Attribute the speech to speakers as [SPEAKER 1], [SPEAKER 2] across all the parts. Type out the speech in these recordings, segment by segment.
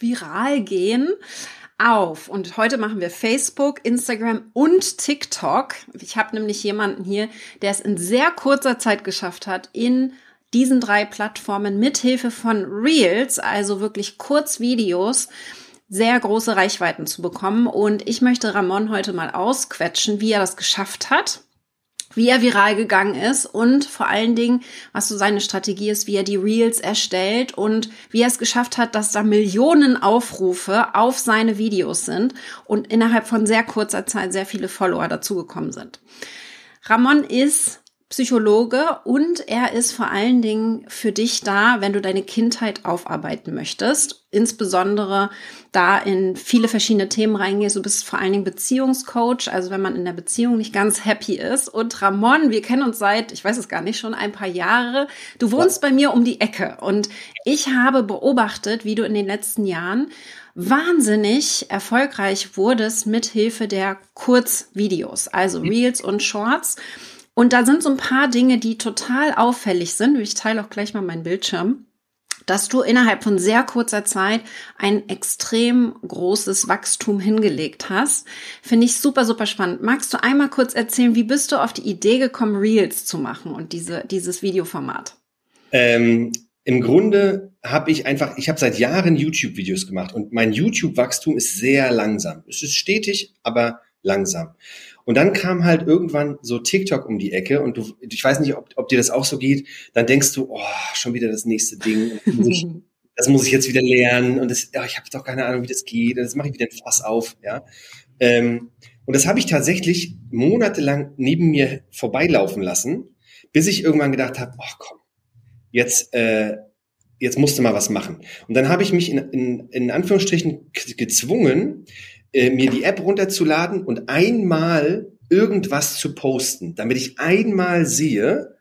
[SPEAKER 1] viral gehen auf. Und heute machen wir Facebook, Instagram und TikTok. Ich habe nämlich jemanden hier, der es in sehr kurzer Zeit geschafft hat, in diesen drei Plattformen mithilfe von Reels, also wirklich Kurzvideos, sehr große Reichweiten zu bekommen. Und ich möchte Ramon heute mal ausquetschen, wie er das geschafft hat wie er viral gegangen ist und vor allen Dingen, was so seine Strategie ist, wie er die Reels erstellt und wie er es geschafft hat, dass da Millionen Aufrufe auf seine Videos sind und innerhalb von sehr kurzer Zeit sehr viele Follower dazugekommen sind. Ramon ist Psychologe und er ist vor allen Dingen für dich da, wenn du deine Kindheit aufarbeiten möchtest. Insbesondere da in viele verschiedene Themen reingehst. Du bist vor allen Dingen Beziehungscoach, also wenn man in der Beziehung nicht ganz happy ist. Und Ramon, wir kennen uns seit, ich weiß es gar nicht, schon ein paar Jahre. Du wohnst bei mir um die Ecke und ich habe beobachtet, wie du in den letzten Jahren wahnsinnig erfolgreich wurdest mit Hilfe der Kurzvideos, also Reels und Shorts. Und da sind so ein paar Dinge, die total auffällig sind. Ich teile auch gleich mal meinen Bildschirm dass du innerhalb von sehr kurzer Zeit ein extrem großes Wachstum hingelegt hast. Finde ich super, super spannend. Magst du einmal kurz erzählen, wie bist du auf die Idee gekommen, Reels zu machen und diese, dieses Videoformat?
[SPEAKER 2] Ähm, Im Grunde habe ich einfach, ich habe seit Jahren YouTube-Videos gemacht und mein YouTube-Wachstum ist sehr langsam. Es ist stetig, aber langsam. Und dann kam halt irgendwann so TikTok um die Ecke und du, ich weiß nicht, ob, ob dir das auch so geht, dann denkst du, oh, schon wieder das nächste Ding. das muss ich jetzt wieder lernen und das, ja, ich habe doch keine Ahnung, wie das geht. Das mache ich wieder ein Fass auf, ja. Ähm, und das habe ich tatsächlich monatelang neben mir vorbeilaufen lassen, bis ich irgendwann gedacht habe, ach komm, jetzt, äh, jetzt musst du mal was machen. Und dann habe ich mich in, in, in Anführungsstrichen gezwungen, äh, mir die App runterzuladen und einmal irgendwas zu posten, damit ich einmal sehe,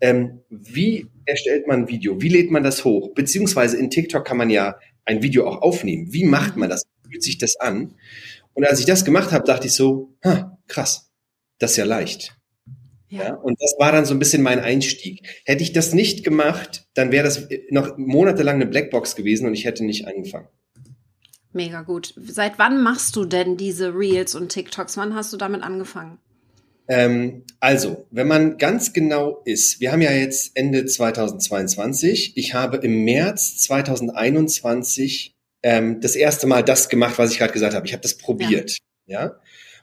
[SPEAKER 2] ähm, wie erstellt man ein Video, wie lädt man das hoch, beziehungsweise in TikTok kann man ja ein Video auch aufnehmen. Wie macht man das? Wie fühlt sich das an? Und als ich das gemacht habe, dachte ich so, ha, krass, das ist ja leicht. Ja. ja. und das war dann so ein bisschen mein Einstieg. Hätte ich das nicht gemacht, dann wäre das noch monatelang eine Blackbox gewesen und ich hätte nicht angefangen.
[SPEAKER 1] Mega gut. Seit wann machst du denn diese Reels und TikToks? Wann hast du damit angefangen?
[SPEAKER 2] Ähm, also, wenn man ganz genau ist, wir haben ja jetzt Ende 2022. Ich habe im März 2021 ähm, das erste Mal das gemacht, was ich gerade gesagt habe. Ich habe das probiert. Ja. ja.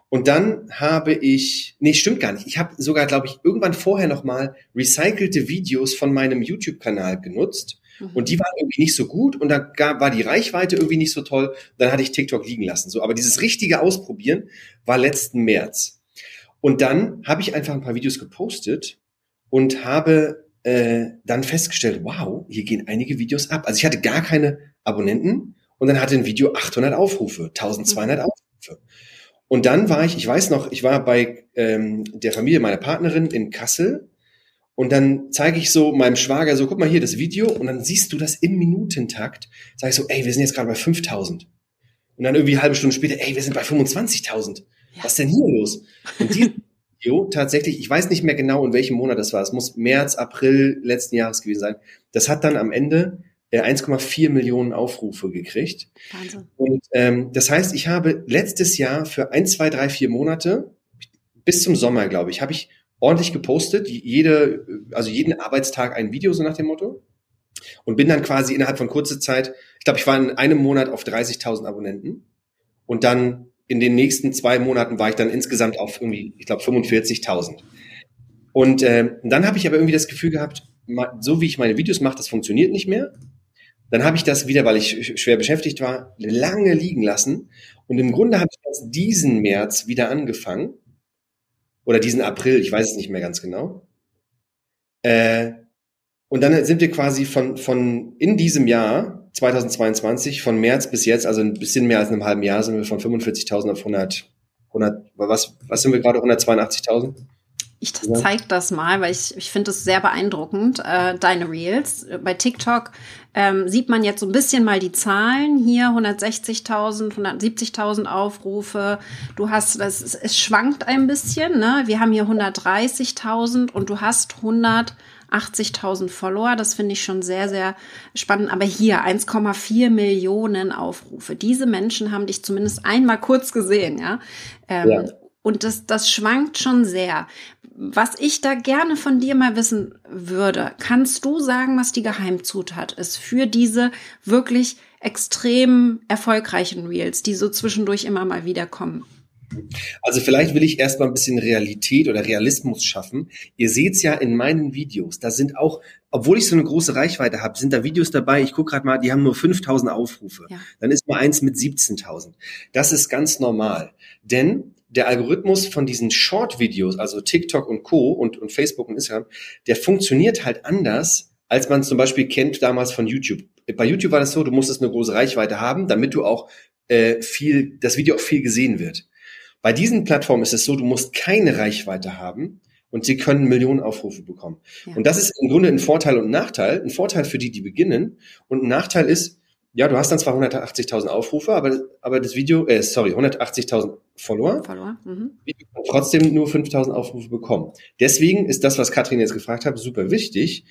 [SPEAKER 2] Und dann habe ich, nee, stimmt gar nicht. Ich habe sogar, glaube ich, irgendwann vorher noch mal recycelte Videos von meinem YouTube-Kanal genutzt Mhm. Und die waren irgendwie nicht so gut und dann gab, war die Reichweite irgendwie nicht so toll. Dann hatte ich TikTok liegen lassen. So, aber dieses richtige Ausprobieren war letzten März. Und dann habe ich einfach ein paar Videos gepostet und habe äh, dann festgestellt, wow, hier gehen einige Videos ab. Also ich hatte gar keine Abonnenten und dann hatte ein Video 800 Aufrufe, 1200 mhm. Aufrufe. Und dann war ich, ich weiß noch, ich war bei ähm, der Familie meiner Partnerin in Kassel und dann zeige ich so meinem Schwager so, guck mal hier das Video und dann siehst du das im Minutentakt. Sag ich so, ey, wir sind jetzt gerade bei 5000. Und dann irgendwie eine halbe Stunde später, ey, wir sind bei 25.000. Ja. Was ist denn hier los? Und dieses Video tatsächlich, ich weiß nicht mehr genau, in welchem Monat das war. Es muss März, April letzten Jahres gewesen sein. Das hat dann am Ende 1,4 äh, Millionen Aufrufe gekriegt. Wahnsinn. Und ähm, das heißt, ich habe letztes Jahr für ein, zwei, drei, vier Monate bis zum Sommer, glaube ich, habe ich ordentlich gepostet, jede, also jeden Arbeitstag ein Video, so nach dem Motto. Und bin dann quasi innerhalb von kurzer Zeit, ich glaube, ich war in einem Monat auf 30.000 Abonnenten. Und dann in den nächsten zwei Monaten war ich dann insgesamt auf irgendwie, ich glaube, 45.000. Und äh, dann habe ich aber irgendwie das Gefühl gehabt, so wie ich meine Videos mache, das funktioniert nicht mehr. Dann habe ich das wieder, weil ich schwer beschäftigt war, lange liegen lassen. Und im Grunde habe ich diesen März wieder angefangen oder diesen April, ich weiß es nicht mehr ganz genau. Äh, und dann sind wir quasi von, von in diesem Jahr 2022, von März bis jetzt, also ein bisschen mehr als einem halben Jahr, sind wir von 45.000 auf 100, 100, was, was sind wir gerade, 182.000?
[SPEAKER 1] Ich zeig das mal, weil ich, ich finde es sehr beeindruckend, äh, deine Reels. Bei TikTok ähm, sieht man jetzt so ein bisschen mal die Zahlen. Hier 160.000, 170.000 Aufrufe. Du hast, das, es schwankt ein bisschen. Ne? Wir haben hier 130.000 und du hast 100 80.000 Follower. Das finde ich schon sehr, sehr spannend. Aber hier 1,4 Millionen Aufrufe. Diese Menschen haben dich zumindest einmal kurz gesehen, ja. Ähm, ja. Und das, das schwankt schon sehr. Was ich da gerne von dir mal wissen würde, kannst du sagen, was die Geheimzutat ist für diese wirklich extrem erfolgreichen Reels, die so zwischendurch immer mal wieder kommen?
[SPEAKER 2] Also vielleicht will ich erstmal ein bisschen Realität oder Realismus schaffen. Ihr seht's ja in meinen Videos, da sind auch, obwohl ich so eine große Reichweite habe, sind da Videos dabei, ich gucke gerade mal, die haben nur 5000 Aufrufe. Ja. Dann ist mal eins mit 17.000. Das ist ganz normal. Denn der Algorithmus von diesen Short-Videos, also TikTok und Co. Und, und Facebook und Instagram, der funktioniert halt anders, als man zum Beispiel kennt damals von YouTube. Bei YouTube war das so, du musstest eine große Reichweite haben, damit du auch äh, viel, das Video auch viel gesehen wird. Bei diesen Plattformen ist es so, du musst keine Reichweite haben und sie können Millionen Aufrufe bekommen. Ja. Und das ist im Grunde ein Vorteil und ein Nachteil. Ein Vorteil für die, die beginnen und ein Nachteil ist, ja, du hast dann zwar 180.000 Aufrufe, aber, aber das Video, äh, sorry, 180.000 Follower, Follower. Mhm. trotzdem nur 5.000 Aufrufe bekommen. Deswegen ist das, was Katrin jetzt gefragt hat, super wichtig.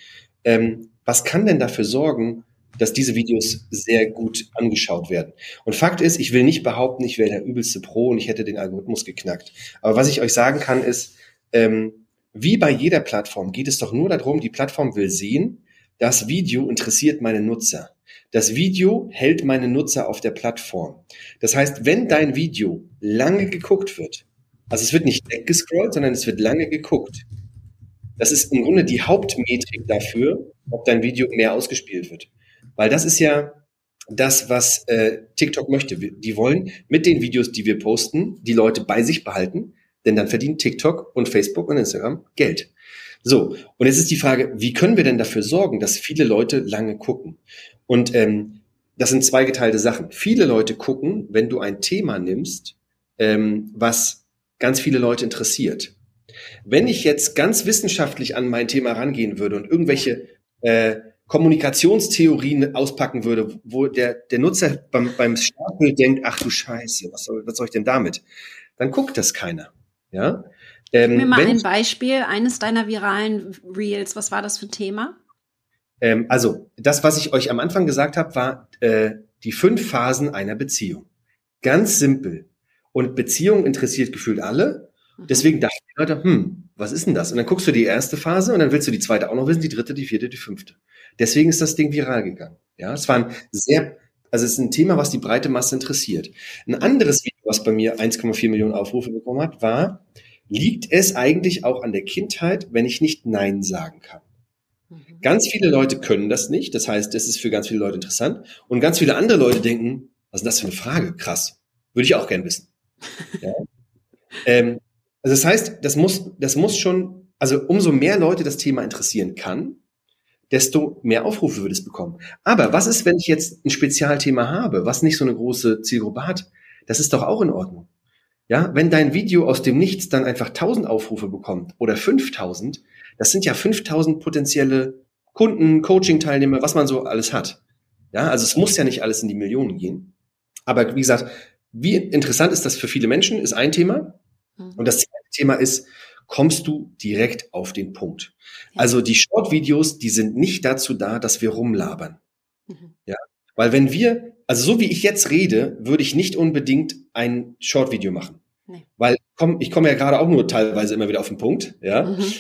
[SPEAKER 2] Ähm, was kann denn dafür sorgen, dass diese Videos sehr gut angeschaut werden. Und Fakt ist, ich will nicht behaupten, ich wäre der übelste Pro und ich hätte den Algorithmus geknackt. Aber was ich euch sagen kann, ist, ähm, wie bei jeder Plattform geht es doch nur darum, die Plattform will sehen, das Video interessiert meine Nutzer. Das Video hält meine Nutzer auf der Plattform. Das heißt, wenn dein Video lange geguckt wird, also es wird nicht weggescrollt, sondern es wird lange geguckt. Das ist im Grunde die Hauptmetrik dafür, ob dein Video mehr ausgespielt wird. Weil das ist ja das, was äh, TikTok möchte. Die wollen mit den Videos, die wir posten, die Leute bei sich behalten, denn dann verdienen TikTok und Facebook und Instagram Geld. So, und jetzt ist die Frage, wie können wir denn dafür sorgen, dass viele Leute lange gucken? Und ähm, das sind zweigeteilte Sachen. Viele Leute gucken, wenn du ein Thema nimmst, ähm, was ganz viele Leute interessiert. Wenn ich jetzt ganz wissenschaftlich an mein Thema rangehen würde und irgendwelche äh, Kommunikationstheorien auspacken würde, wo der, der Nutzer beim, beim Stapel denkt, ach du Scheiße, was soll, was soll ich denn damit? Dann guckt das keiner. Ja?
[SPEAKER 1] Ähm, Gib mir mal ein Beispiel eines deiner viralen Reels. Was war das für ein Thema?
[SPEAKER 2] Ähm, also, das, was ich euch am Anfang gesagt habe, war äh, die fünf Phasen einer Beziehung. Ganz simpel. Und Beziehung interessiert gefühlt alle. Mhm. Deswegen dachte ich Leute, hm, was ist denn das? Und dann guckst du die erste Phase und dann willst du die zweite auch noch wissen, die dritte, die vierte, die fünfte. Deswegen ist das Ding viral gegangen. Ja, es war ein sehr, also es ist ein Thema, was die breite Masse interessiert. Ein anderes Video, was bei mir 1,4 Millionen Aufrufe bekommen hat, war, liegt es eigentlich auch an der Kindheit, wenn ich nicht Nein sagen kann? Mhm. Ganz viele Leute können das nicht. Das heißt, es ist für ganz viele Leute interessant. Und ganz viele andere Leute denken, was ist das für eine Frage? Krass. Würde ich auch gern wissen. Ja. ähm, also das heißt, das muss, das muss schon, also umso mehr Leute das Thema interessieren kann, desto mehr Aufrufe würde es bekommen. Aber was ist, wenn ich jetzt ein Spezialthema habe, was nicht so eine große Zielgruppe hat? Das ist doch auch in Ordnung. Ja, wenn dein Video aus dem Nichts dann einfach 1000 Aufrufe bekommt oder 5000, das sind ja 5000 potenzielle Kunden, Coaching-Teilnehmer, was man so alles hat. Ja, also es muss ja nicht alles in die Millionen gehen. Aber wie gesagt, wie interessant ist das für viele Menschen, ist ein Thema. Mhm. Und das zweite Thema ist, kommst du direkt auf den Punkt. Ja. Also die Short-Videos, die sind nicht dazu da, dass wir rumlabern. Mhm. Ja, weil wenn wir, also so wie ich jetzt rede, würde ich nicht unbedingt ein Short-Video machen. Nee. Weil komm, ich komme ja gerade auch nur teilweise immer wieder auf den Punkt, ja. Mhm.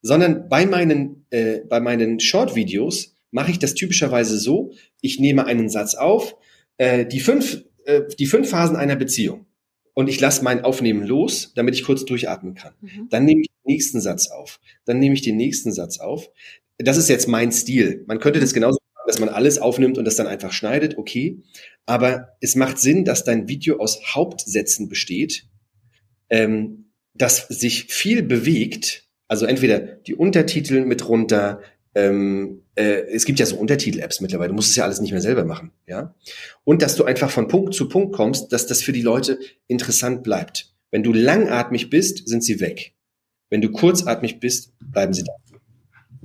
[SPEAKER 2] Sondern bei meinen, äh, bei meinen Short-Videos mache ich das typischerweise so, ich nehme einen Satz auf, äh, die fünf, äh, die fünf Phasen einer Beziehung und ich lasse mein Aufnehmen los, damit ich kurz durchatmen kann. Mhm. Dann nehme ich den nächsten Satz auf. Dann nehme ich den nächsten Satz auf. Das ist jetzt mein Stil. Man könnte das genauso dass man alles aufnimmt und das dann einfach schneidet, okay. Aber es macht Sinn, dass dein Video aus Hauptsätzen besteht, ähm, dass sich viel bewegt. Also entweder die Untertitel mit runter, ähm, äh, es gibt ja so Untertitel-Apps mittlerweile, du musst es ja alles nicht mehr selber machen, ja. Und dass du einfach von Punkt zu Punkt kommst, dass das für die Leute interessant bleibt. Wenn du langatmig bist, sind sie weg. Wenn du kurzatmig bist, bleiben sie da.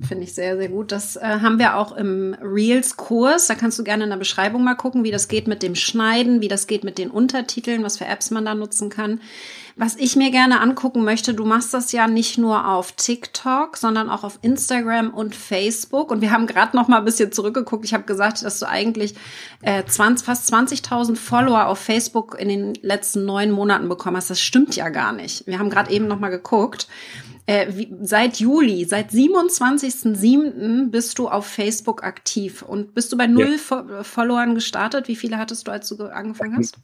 [SPEAKER 1] Finde ich sehr, sehr gut. Das äh, haben wir auch im Reels-Kurs. Da kannst du gerne in der Beschreibung mal gucken, wie das geht mit dem Schneiden, wie das geht mit den Untertiteln, was für Apps man da nutzen kann. Was ich mir gerne angucken möchte, du machst das ja nicht nur auf TikTok, sondern auch auf Instagram und Facebook. Und wir haben gerade noch mal ein bisschen zurückgeguckt. Ich habe gesagt, dass du eigentlich äh, 20, fast 20.000 Follower auf Facebook in den letzten neun Monaten bekommen hast. Das stimmt ja gar nicht. Wir haben gerade eben noch mal geguckt. Äh, wie, seit Juli, seit 27.07. bist du auf Facebook aktiv und bist du bei null ja. Followern gestartet? Wie viele hattest du, als du angefangen hast?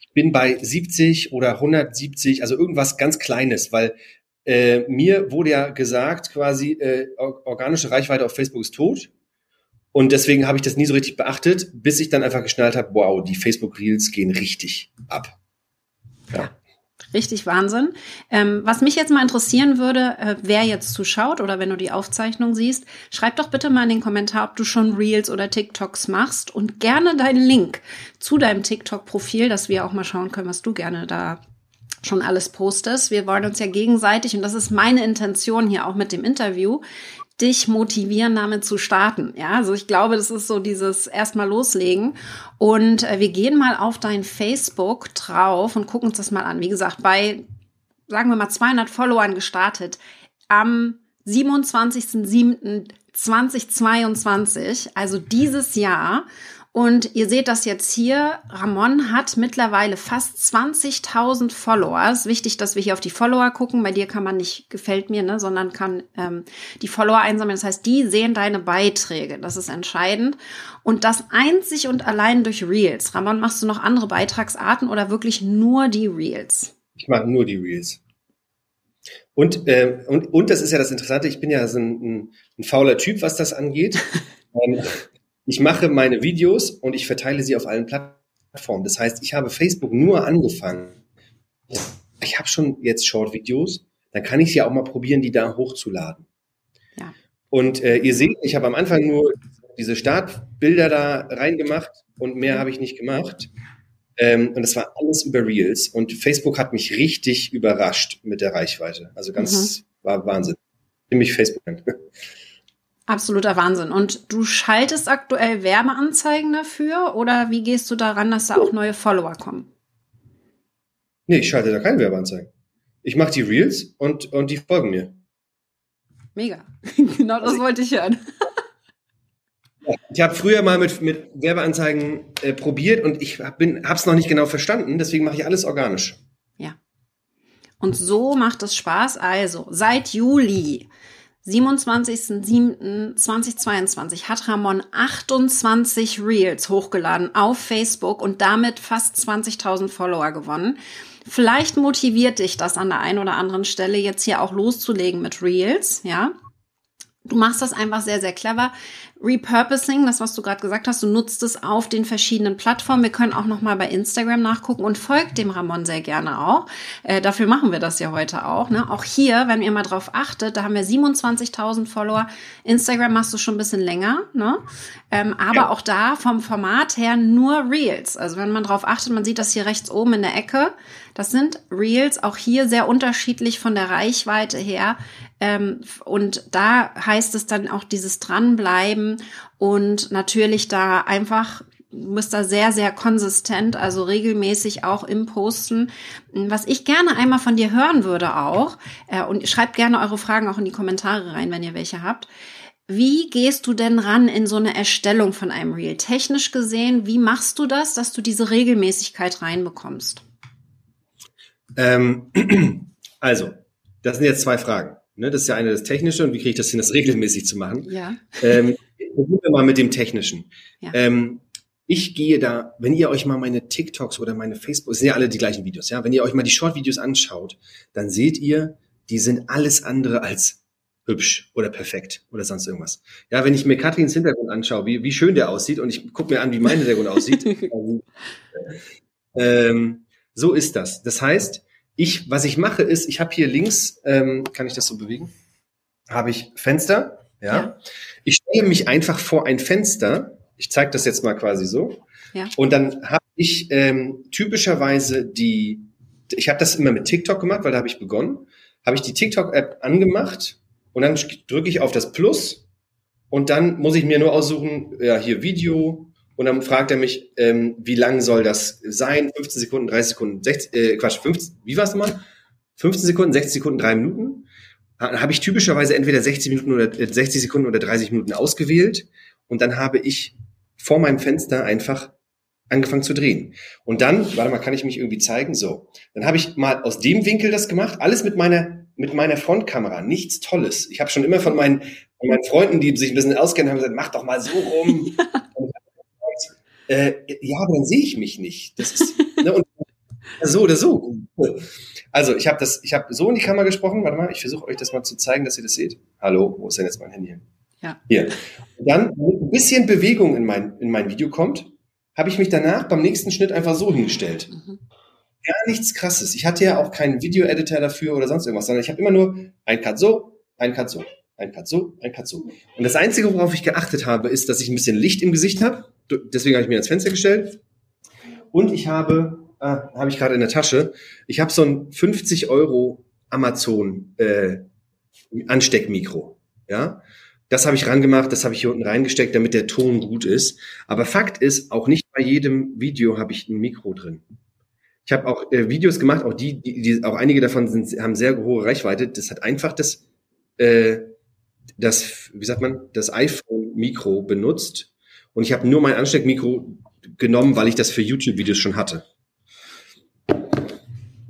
[SPEAKER 2] Ich bin bei 70 oder 170, also irgendwas ganz Kleines, weil äh, mir wurde ja gesagt, quasi äh, organische Reichweite auf Facebook ist tot. Und deswegen habe ich das nie so richtig beachtet, bis ich dann einfach geschnallt habe, wow, die Facebook Reels gehen richtig ab.
[SPEAKER 1] Ja. Richtig Wahnsinn. Ähm, was mich jetzt mal interessieren würde, äh, wer jetzt zuschaut oder wenn du die Aufzeichnung siehst, schreib doch bitte mal in den Kommentar, ob du schon Reels oder TikToks machst und gerne deinen Link zu deinem TikTok-Profil, dass wir auch mal schauen können, was du gerne da schon alles postest. Wir wollen uns ja gegenseitig, und das ist meine Intention hier auch mit dem Interview, dich motivieren, damit zu starten. Ja, also ich glaube, das ist so dieses erstmal loslegen. Und äh, wir gehen mal auf dein Facebook drauf und gucken uns das mal an. Wie gesagt, bei, sagen wir mal, 200 Followern gestartet am 27.07.2022, also dieses Jahr. Und ihr seht das jetzt hier. Ramon hat mittlerweile fast 20.000 Follower. Es ist wichtig, dass wir hier auf die Follower gucken. Bei dir kann man nicht gefällt mir, ne, sondern kann ähm, die Follower einsammeln. Das heißt, die sehen deine Beiträge. Das ist entscheidend. Und das einzig und allein durch Reels. Ramon, machst du noch andere Beitragsarten oder wirklich nur die Reels?
[SPEAKER 2] Ich mache nur die Reels. Und, äh, und, und das ist ja das Interessante, ich bin ja so ein, ein, ein fauler Typ, was das angeht. ich mache meine Videos und ich verteile sie auf allen Plattformen. Das heißt, ich habe Facebook nur angefangen. Ich habe schon jetzt Short-Videos, dann kann ich sie auch mal probieren, die da hochzuladen. Ja. Und äh, ihr seht, ich habe am Anfang nur diese Startbilder da reingemacht und mehr habe ich nicht gemacht. Ähm, und das war alles über Reels. Und Facebook hat mich richtig überrascht mit der Reichweite. Also ganz, mhm. war Wahnsinn. Nämlich Facebook.
[SPEAKER 1] Absoluter Wahnsinn. Und du schaltest aktuell Werbeanzeigen dafür oder wie gehst du daran, dass da auch neue Follower kommen?
[SPEAKER 2] Nee, ich schalte da keine Werbeanzeigen. Ich mache die Reels und, und die folgen mir.
[SPEAKER 1] Mega. genau das also wollte ich hören.
[SPEAKER 2] ich habe früher mal mit, mit Werbeanzeigen äh, probiert und ich habe es noch nicht genau verstanden, deswegen mache ich alles organisch.
[SPEAKER 1] Ja. Und so macht es Spaß. Also, seit Juli 27.07.2022 hat Ramon 28 Reels hochgeladen auf Facebook und damit fast 20.000 Follower gewonnen. Vielleicht motiviert dich das an der einen oder anderen Stelle jetzt hier auch loszulegen mit Reels, ja? Du machst das einfach sehr, sehr clever. Repurposing, das, was du gerade gesagt hast, du nutzt es auf den verschiedenen Plattformen. Wir können auch nochmal bei Instagram nachgucken und folgt dem Ramon sehr gerne auch. Äh, dafür machen wir das ja heute auch. Ne? Auch hier, wenn ihr mal drauf achtet, da haben wir 27.000 Follower. Instagram machst du schon ein bisschen länger, ne? Ähm, aber ja. auch da vom Format her nur Reels. Also wenn man drauf achtet, man sieht das hier rechts oben in der Ecke. Das sind Reels, auch hier sehr unterschiedlich von der Reichweite her. Ähm, und da heißt es dann auch dieses Dranbleiben und natürlich da einfach muss da sehr, sehr konsistent, also regelmäßig auch im Posten. Was ich gerne einmal von dir hören würde auch, äh, und schreibt gerne eure Fragen auch in die Kommentare rein, wenn ihr welche habt. Wie gehst du denn ran in so eine Erstellung von einem Reel? Technisch gesehen, wie machst du das, dass du diese Regelmäßigkeit reinbekommst?
[SPEAKER 2] Ähm, also, das sind jetzt zwei Fragen. Ne? Das ist ja eine das Technische und wie kriege ich das hin, das regelmäßig zu machen? Ja. Ähm, Probieren wir mal mit dem Technischen. Ja. Ähm, ich gehe da, wenn ihr euch mal meine TikToks oder meine Facebook, es sind ja alle die gleichen Videos, ja, wenn ihr euch mal die Short-Videos anschaut, dann seht ihr, die sind alles andere als hübsch oder perfekt oder sonst irgendwas. Ja, wenn ich mir Katrins Hintergrund anschaue, wie, wie schön der aussieht und ich gucke mir an, wie mein Hintergrund aussieht, ähm, so ist das. Das heißt, ich, was ich mache, ist, ich habe hier links, ähm, kann ich das so bewegen? Habe ich Fenster, ja. ja. Ich stelle mich einfach vor ein Fenster. Ich zeige das jetzt mal quasi so. Ja. Und dann habe ich ähm, typischerweise die, ich habe das immer mit TikTok gemacht, weil da habe ich begonnen, habe ich die TikTok-App angemacht und dann drücke ich auf das Plus und dann muss ich mir nur aussuchen, ja, hier Video und dann fragt er mich, ähm, wie lang soll das sein? 15 Sekunden, 30 Sekunden, 60, äh, Quatsch, 15, wie war's nochmal? 15 Sekunden, 60 Sekunden, 3 Minuten. Dann habe ich typischerweise entweder 60 Minuten oder 60 äh, Sekunden oder 30 Minuten ausgewählt und dann habe ich vor meinem Fenster einfach angefangen zu drehen. Und dann, warte mal, kann ich mich irgendwie zeigen? So. Dann habe ich mal aus dem Winkel das gemacht, alles mit meiner, mit meiner Frontkamera, nichts Tolles. Ich habe schon immer von meinen, von meinen Freunden, die sich ein bisschen auskennen, haben gesagt, mach doch mal so rum. äh, ja, aber dann sehe ich mich nicht. Das ist, ne, und so oder so. Also ich habe das, ich habe so in die Kamera gesprochen. Warte mal, ich versuche euch das mal zu zeigen, dass ihr das seht. Hallo, wo ist denn jetzt mein Handy?
[SPEAKER 1] Ja.
[SPEAKER 2] Hier. Und dann mit ein bisschen Bewegung in mein, in mein Video kommt, habe ich mich danach beim nächsten Schnitt einfach so hingestellt. Mhm. Gar nichts krasses. Ich hatte ja auch keinen Video-Editor dafür oder sonst irgendwas, sondern ich habe immer nur ein Cut so, ein Cut so, ein Cut so, ein Cut so. Und das Einzige, worauf ich geachtet habe, ist, dass ich ein bisschen Licht im Gesicht habe. Deswegen habe ich mir ans Fenster gestellt. Und ich habe, ah, habe ich gerade in der Tasche, ich habe so ein 50 Euro Amazon äh, Ansteckmikro. Ja, das habe ich rangemacht, das habe ich hier unten reingesteckt, damit der Ton gut ist. Aber Fakt ist, auch nicht bei jedem Video habe ich ein Mikro drin. Ich habe auch äh, Videos gemacht, auch die, die, die, auch einige davon sind, haben sehr hohe Reichweite. Das hat einfach das, äh, das, wie sagt man, das iPhone-Mikro benutzt. Und ich habe nur mein Ansteckmikro genommen, weil ich das für YouTube-Videos schon hatte.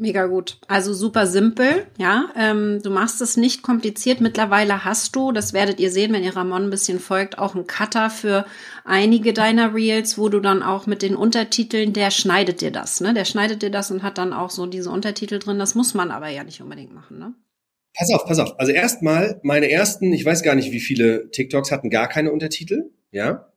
[SPEAKER 1] Mega gut. Also super simpel, ja. Ähm, du machst es nicht kompliziert. Mittlerweile hast du, das werdet ihr sehen, wenn ihr Ramon ein bisschen folgt, auch einen Cutter für einige deiner Reels, wo du dann auch mit den Untertiteln, der schneidet dir das, ne? Der schneidet dir das und hat dann auch so diese Untertitel drin. Das muss man aber ja nicht unbedingt machen, ne?
[SPEAKER 2] Pass auf, pass auf. Also erstmal, meine ersten, ich weiß gar nicht, wie viele TikToks hatten gar keine Untertitel, ja.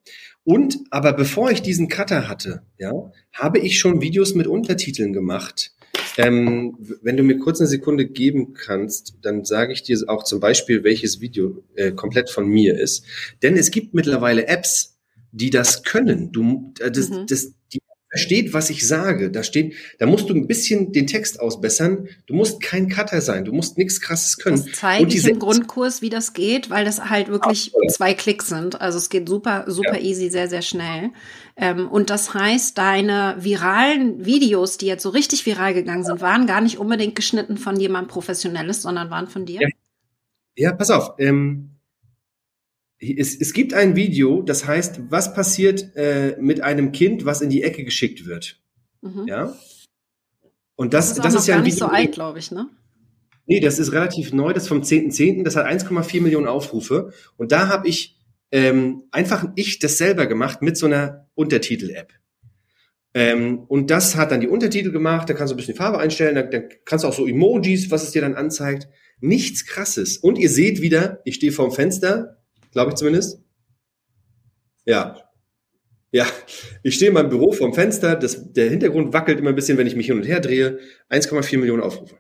[SPEAKER 2] Und, aber bevor ich diesen Cutter hatte, ja, habe ich schon Videos mit Untertiteln gemacht ähm, wenn du mir kurz eine Sekunde geben kannst, dann sage ich dir auch zum Beispiel, welches Video äh, komplett von mir ist. Denn es gibt mittlerweile Apps, die das können. Du, äh, das, mhm. das, die versteht, was ich sage. Da steht, da musst du ein bisschen den Text ausbessern. Du musst kein Cutter sein. Du musst nichts Krasses können.
[SPEAKER 1] Das zeige ich im Grundkurs, wie das geht, weil das halt wirklich Ach, zwei Klicks sind. Also es geht super, super ja. easy, sehr, sehr schnell. Ähm, und das heißt, deine viralen Videos, die jetzt so richtig viral gegangen sind, waren gar nicht unbedingt geschnitten von jemandem Professionelles, sondern waren von dir.
[SPEAKER 2] Ja, ja pass auf. Ähm es, es gibt ein Video, das heißt, was passiert äh, mit einem Kind, was in die Ecke geschickt wird. Mhm. Ja. Und das, das ist, das ist ja ein
[SPEAKER 1] Video. nicht so alt, glaube ich, ne?
[SPEAKER 2] Nee, das ist relativ neu, das ist vom 10.10., .10., das hat 1,4 Millionen Aufrufe. Und da habe ich ähm, einfach ich das selber gemacht mit so einer Untertitel-App. Ähm, und das hat dann die Untertitel gemacht, da kannst du ein bisschen die Farbe einstellen, da, da kannst du auch so Emojis, was es dir dann anzeigt. Nichts krasses. Und ihr seht wieder, ich stehe vorm Fenster, glaube ich zumindest. Ja. Ja, ich stehe in meinem Büro vorm Fenster, das, der Hintergrund wackelt immer ein bisschen, wenn ich mich hin und her drehe. 1,4 Millionen Aufrufe.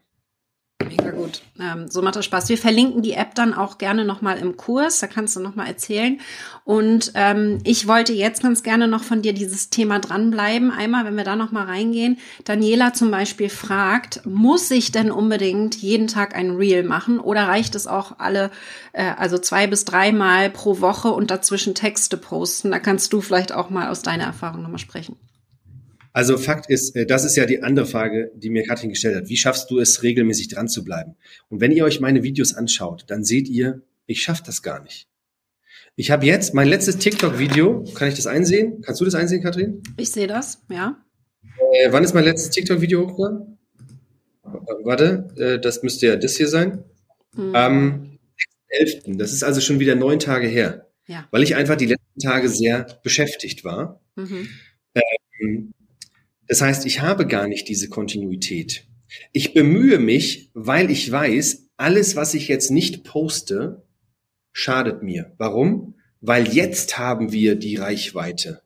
[SPEAKER 1] Mega gut. Ähm, so macht das Spaß. Wir verlinken die App dann auch gerne nochmal im Kurs. Da kannst du nochmal erzählen. Und ähm, ich wollte jetzt ganz gerne noch von dir dieses Thema dranbleiben. Einmal, wenn wir da nochmal reingehen. Daniela zum Beispiel fragt, muss ich denn unbedingt jeden Tag ein Reel machen oder reicht es auch alle, äh, also zwei bis dreimal pro Woche und dazwischen Texte posten? Da kannst du vielleicht auch mal aus deiner Erfahrung nochmal sprechen.
[SPEAKER 2] Also Fakt ist, äh, das ist ja die andere Frage, die mir Katrin gestellt hat. Wie schaffst du es, regelmäßig dran zu bleiben? Und wenn ihr euch meine Videos anschaut, dann seht ihr, ich schaffe das gar nicht. Ich habe jetzt mein letztes TikTok-Video. Kann ich das einsehen? Kannst du das einsehen, Katrin?
[SPEAKER 1] Ich sehe das, ja.
[SPEAKER 2] Äh, wann ist mein letztes TikTok-Video hochgeladen? Warte, äh, das müsste ja das hier sein. Mhm. Am 11. Das ist also schon wieder neun Tage her. Ja. Weil ich einfach die letzten Tage sehr beschäftigt war. Mhm. Ähm, das heißt, ich habe gar nicht diese Kontinuität. Ich bemühe mich, weil ich weiß, alles, was ich jetzt nicht poste, schadet mir. Warum? Weil jetzt haben wir die Reichweite.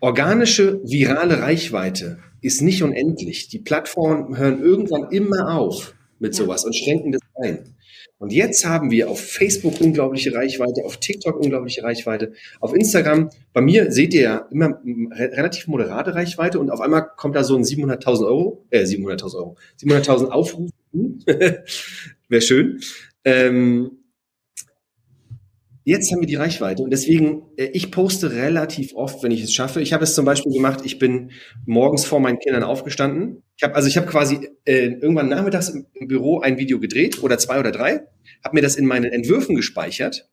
[SPEAKER 2] Organische, virale Reichweite ist nicht unendlich. Die Plattformen hören irgendwann immer auf mit sowas und schränken das ein. Und jetzt haben wir auf Facebook unglaubliche Reichweite, auf TikTok unglaubliche Reichweite, auf Instagram. Bei mir seht ihr ja immer re relativ moderate Reichweite und auf einmal kommt da so ein 700.000 Euro, äh 700.000 Euro, 700.000 Aufrufe. Wäre schön. Ähm, Jetzt haben wir die Reichweite und deswegen, äh, ich poste relativ oft, wenn ich es schaffe. Ich habe es zum Beispiel gemacht, ich bin morgens vor meinen Kindern aufgestanden. Ich habe also ich habe quasi äh, irgendwann nachmittags im, Büro ein Video gedreht oder zwei oder drei, habe mir das in meinen Entwürfen gespeichert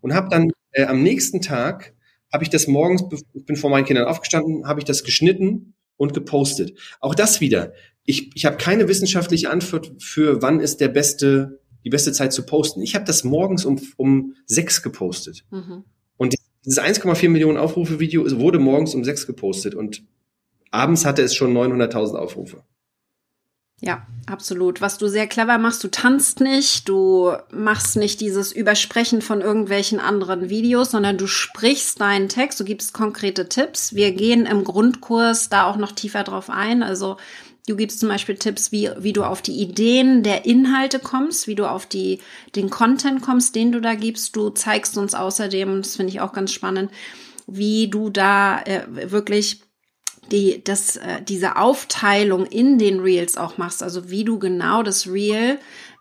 [SPEAKER 2] und habe dann äh, am nächsten Tag habe ich das morgens, ich bin vor meinen Kindern aufgestanden, habe ich das geschnitten und gepostet. Auch das wieder. Ich, ich habe keine wissenschaftliche Antwort für, wann ist der beste die beste Zeit zu posten. Ich habe das morgens um, um sechs gepostet. Mhm. Und dieses 1,4 Millionen Aufrufe Video wurde morgens um sechs gepostet und abends hatte es schon 900.000 Aufrufe.
[SPEAKER 1] Ja, absolut. Was du sehr clever machst, du tanzt nicht, du machst nicht dieses Übersprechen von irgendwelchen anderen Videos, sondern du sprichst deinen Text, du gibst konkrete Tipps. Wir gehen im Grundkurs da auch noch tiefer drauf ein. Also Du gibst zum Beispiel Tipps, wie, wie du auf die Ideen der Inhalte kommst, wie du auf die, den Content kommst, den du da gibst. Du zeigst uns außerdem, das finde ich auch ganz spannend, wie du da äh, wirklich die, das, äh, diese Aufteilung in den Reels auch machst. Also wie du genau das Reel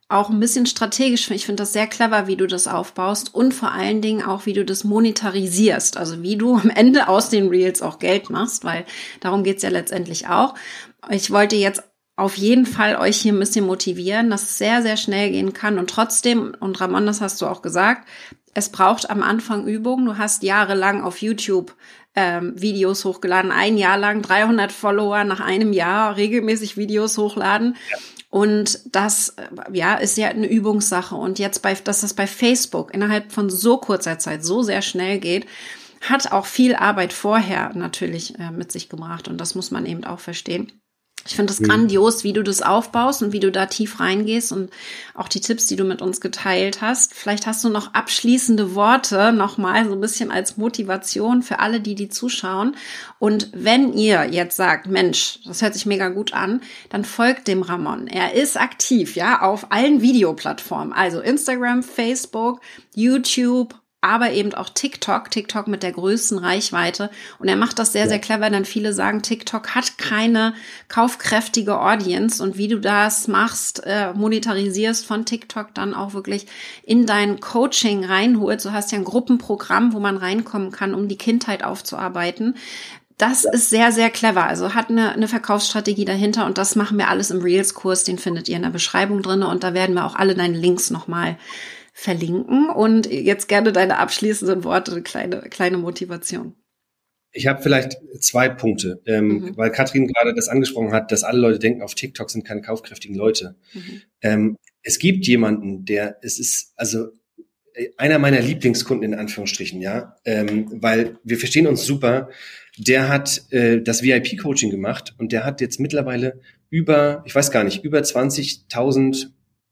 [SPEAKER 1] auch ein bisschen strategisch. Ich finde das sehr clever, wie du das aufbaust und vor allen Dingen auch, wie du das monetarisierst. Also wie du am Ende aus den Reels auch Geld machst, weil darum geht's ja letztendlich auch. Ich wollte jetzt auf jeden Fall euch hier ein bisschen motivieren, dass es sehr, sehr schnell gehen kann. Und trotzdem, und Ramon, das hast du auch gesagt, es braucht am Anfang Übung. Du hast jahrelang auf YouTube ähm, Videos hochgeladen, ein Jahr lang 300 Follower, nach einem Jahr regelmäßig Videos hochladen. Und das, äh, ja, ist ja eine Übungssache. Und jetzt bei, dass das bei Facebook innerhalb von so kurzer Zeit so sehr schnell geht, hat auch viel Arbeit vorher natürlich äh, mit sich gebracht. Und das muss man eben auch verstehen. Ich finde es mhm. grandios, wie du das aufbaust und wie du da tief reingehst und auch die Tipps, die du mit uns geteilt hast. Vielleicht hast du noch abschließende Worte nochmal so ein bisschen als Motivation für alle, die die zuschauen. Und wenn ihr jetzt sagt, Mensch, das hört sich mega gut an, dann folgt dem Ramon. Er ist aktiv, ja, auf allen Videoplattformen, also Instagram, Facebook, YouTube, aber eben auch TikTok, TikTok mit der größten Reichweite. Und er macht das sehr, sehr clever, denn viele sagen, TikTok hat keine kaufkräftige Audience. Und wie du das machst, äh, monetarisierst von TikTok dann auch wirklich in dein Coaching reinholst. Du hast ja ein Gruppenprogramm, wo man reinkommen kann, um die Kindheit aufzuarbeiten. Das ja. ist sehr, sehr clever. Also hat eine, eine Verkaufsstrategie dahinter und das machen wir alles im Reels-Kurs. Den findet ihr in der Beschreibung drinne und da werden wir auch alle deine Links nochmal verlinken. Und jetzt gerne deine abschließenden Worte, kleine, kleine Motivation.
[SPEAKER 2] Ich habe vielleicht zwei Punkte, ähm, mhm. weil Katrin gerade das angesprochen hat, dass alle Leute denken, auf TikTok sind keine kaufkräftigen Leute. Mhm. Ähm, es gibt jemanden, der, es ist, also einer meiner Lieblingskunden in Anführungsstrichen, ja, ähm, weil wir verstehen uns super. Der hat äh, das VIP-Coaching gemacht und der hat jetzt mittlerweile über, ich weiß gar nicht, über 20.000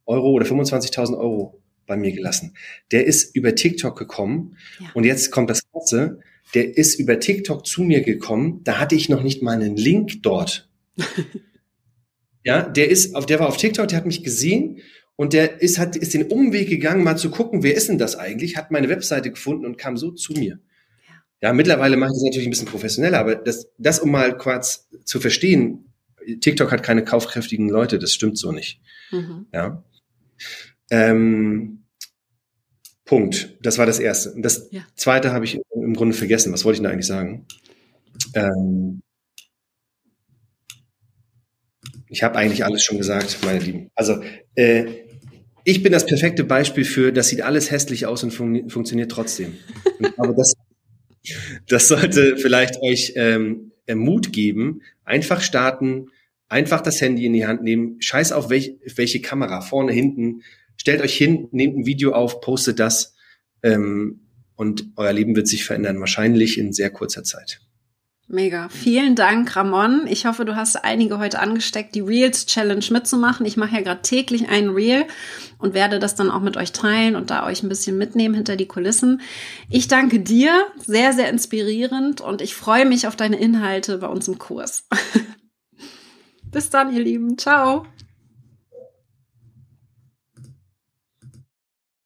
[SPEAKER 2] Euro oder 25.000 Euro bei mir gelassen. Der ist über TikTok gekommen ja. und jetzt kommt das Ganze. Der ist über TikTok zu mir gekommen. Da hatte ich noch nicht mal einen Link dort. ja, der ist auf, der war auf TikTok, der hat mich gesehen und der ist, hat, ist den Umweg gegangen, mal zu gucken, wer ist denn das eigentlich? Hat meine Webseite gefunden und kam so zu mir. Ja, ja mittlerweile mache ich das natürlich ein bisschen professioneller, aber das, das um mal kurz zu verstehen, TikTok hat keine kaufkräftigen Leute, das stimmt so nicht. Mhm. Ja. Ähm, Punkt. Das war das Erste. Und das ja. Zweite habe ich im Grunde vergessen. Was wollte ich da eigentlich sagen? Ähm, ich habe eigentlich alles schon gesagt, meine Lieben. Also äh, ich bin das perfekte Beispiel für, das sieht alles hässlich aus und fun funktioniert trotzdem. Aber das, das sollte vielleicht euch ähm, Mut geben. Einfach starten, einfach das Handy in die Hand nehmen. Scheiß auf welch, welche Kamera, vorne, hinten stellt euch hin, nehmt ein Video auf, postet das ähm, und euer Leben wird sich verändern, wahrscheinlich in sehr kurzer Zeit.
[SPEAKER 1] Mega. Vielen Dank, Ramon. Ich hoffe, du hast einige heute angesteckt, die Reels Challenge mitzumachen. Ich mache ja gerade täglich einen Reel und werde das dann auch mit euch teilen und da euch ein bisschen mitnehmen hinter die Kulissen. Ich danke dir, sehr, sehr inspirierend und ich freue mich auf deine Inhalte bei uns im Kurs. Bis dann, ihr Lieben. Ciao.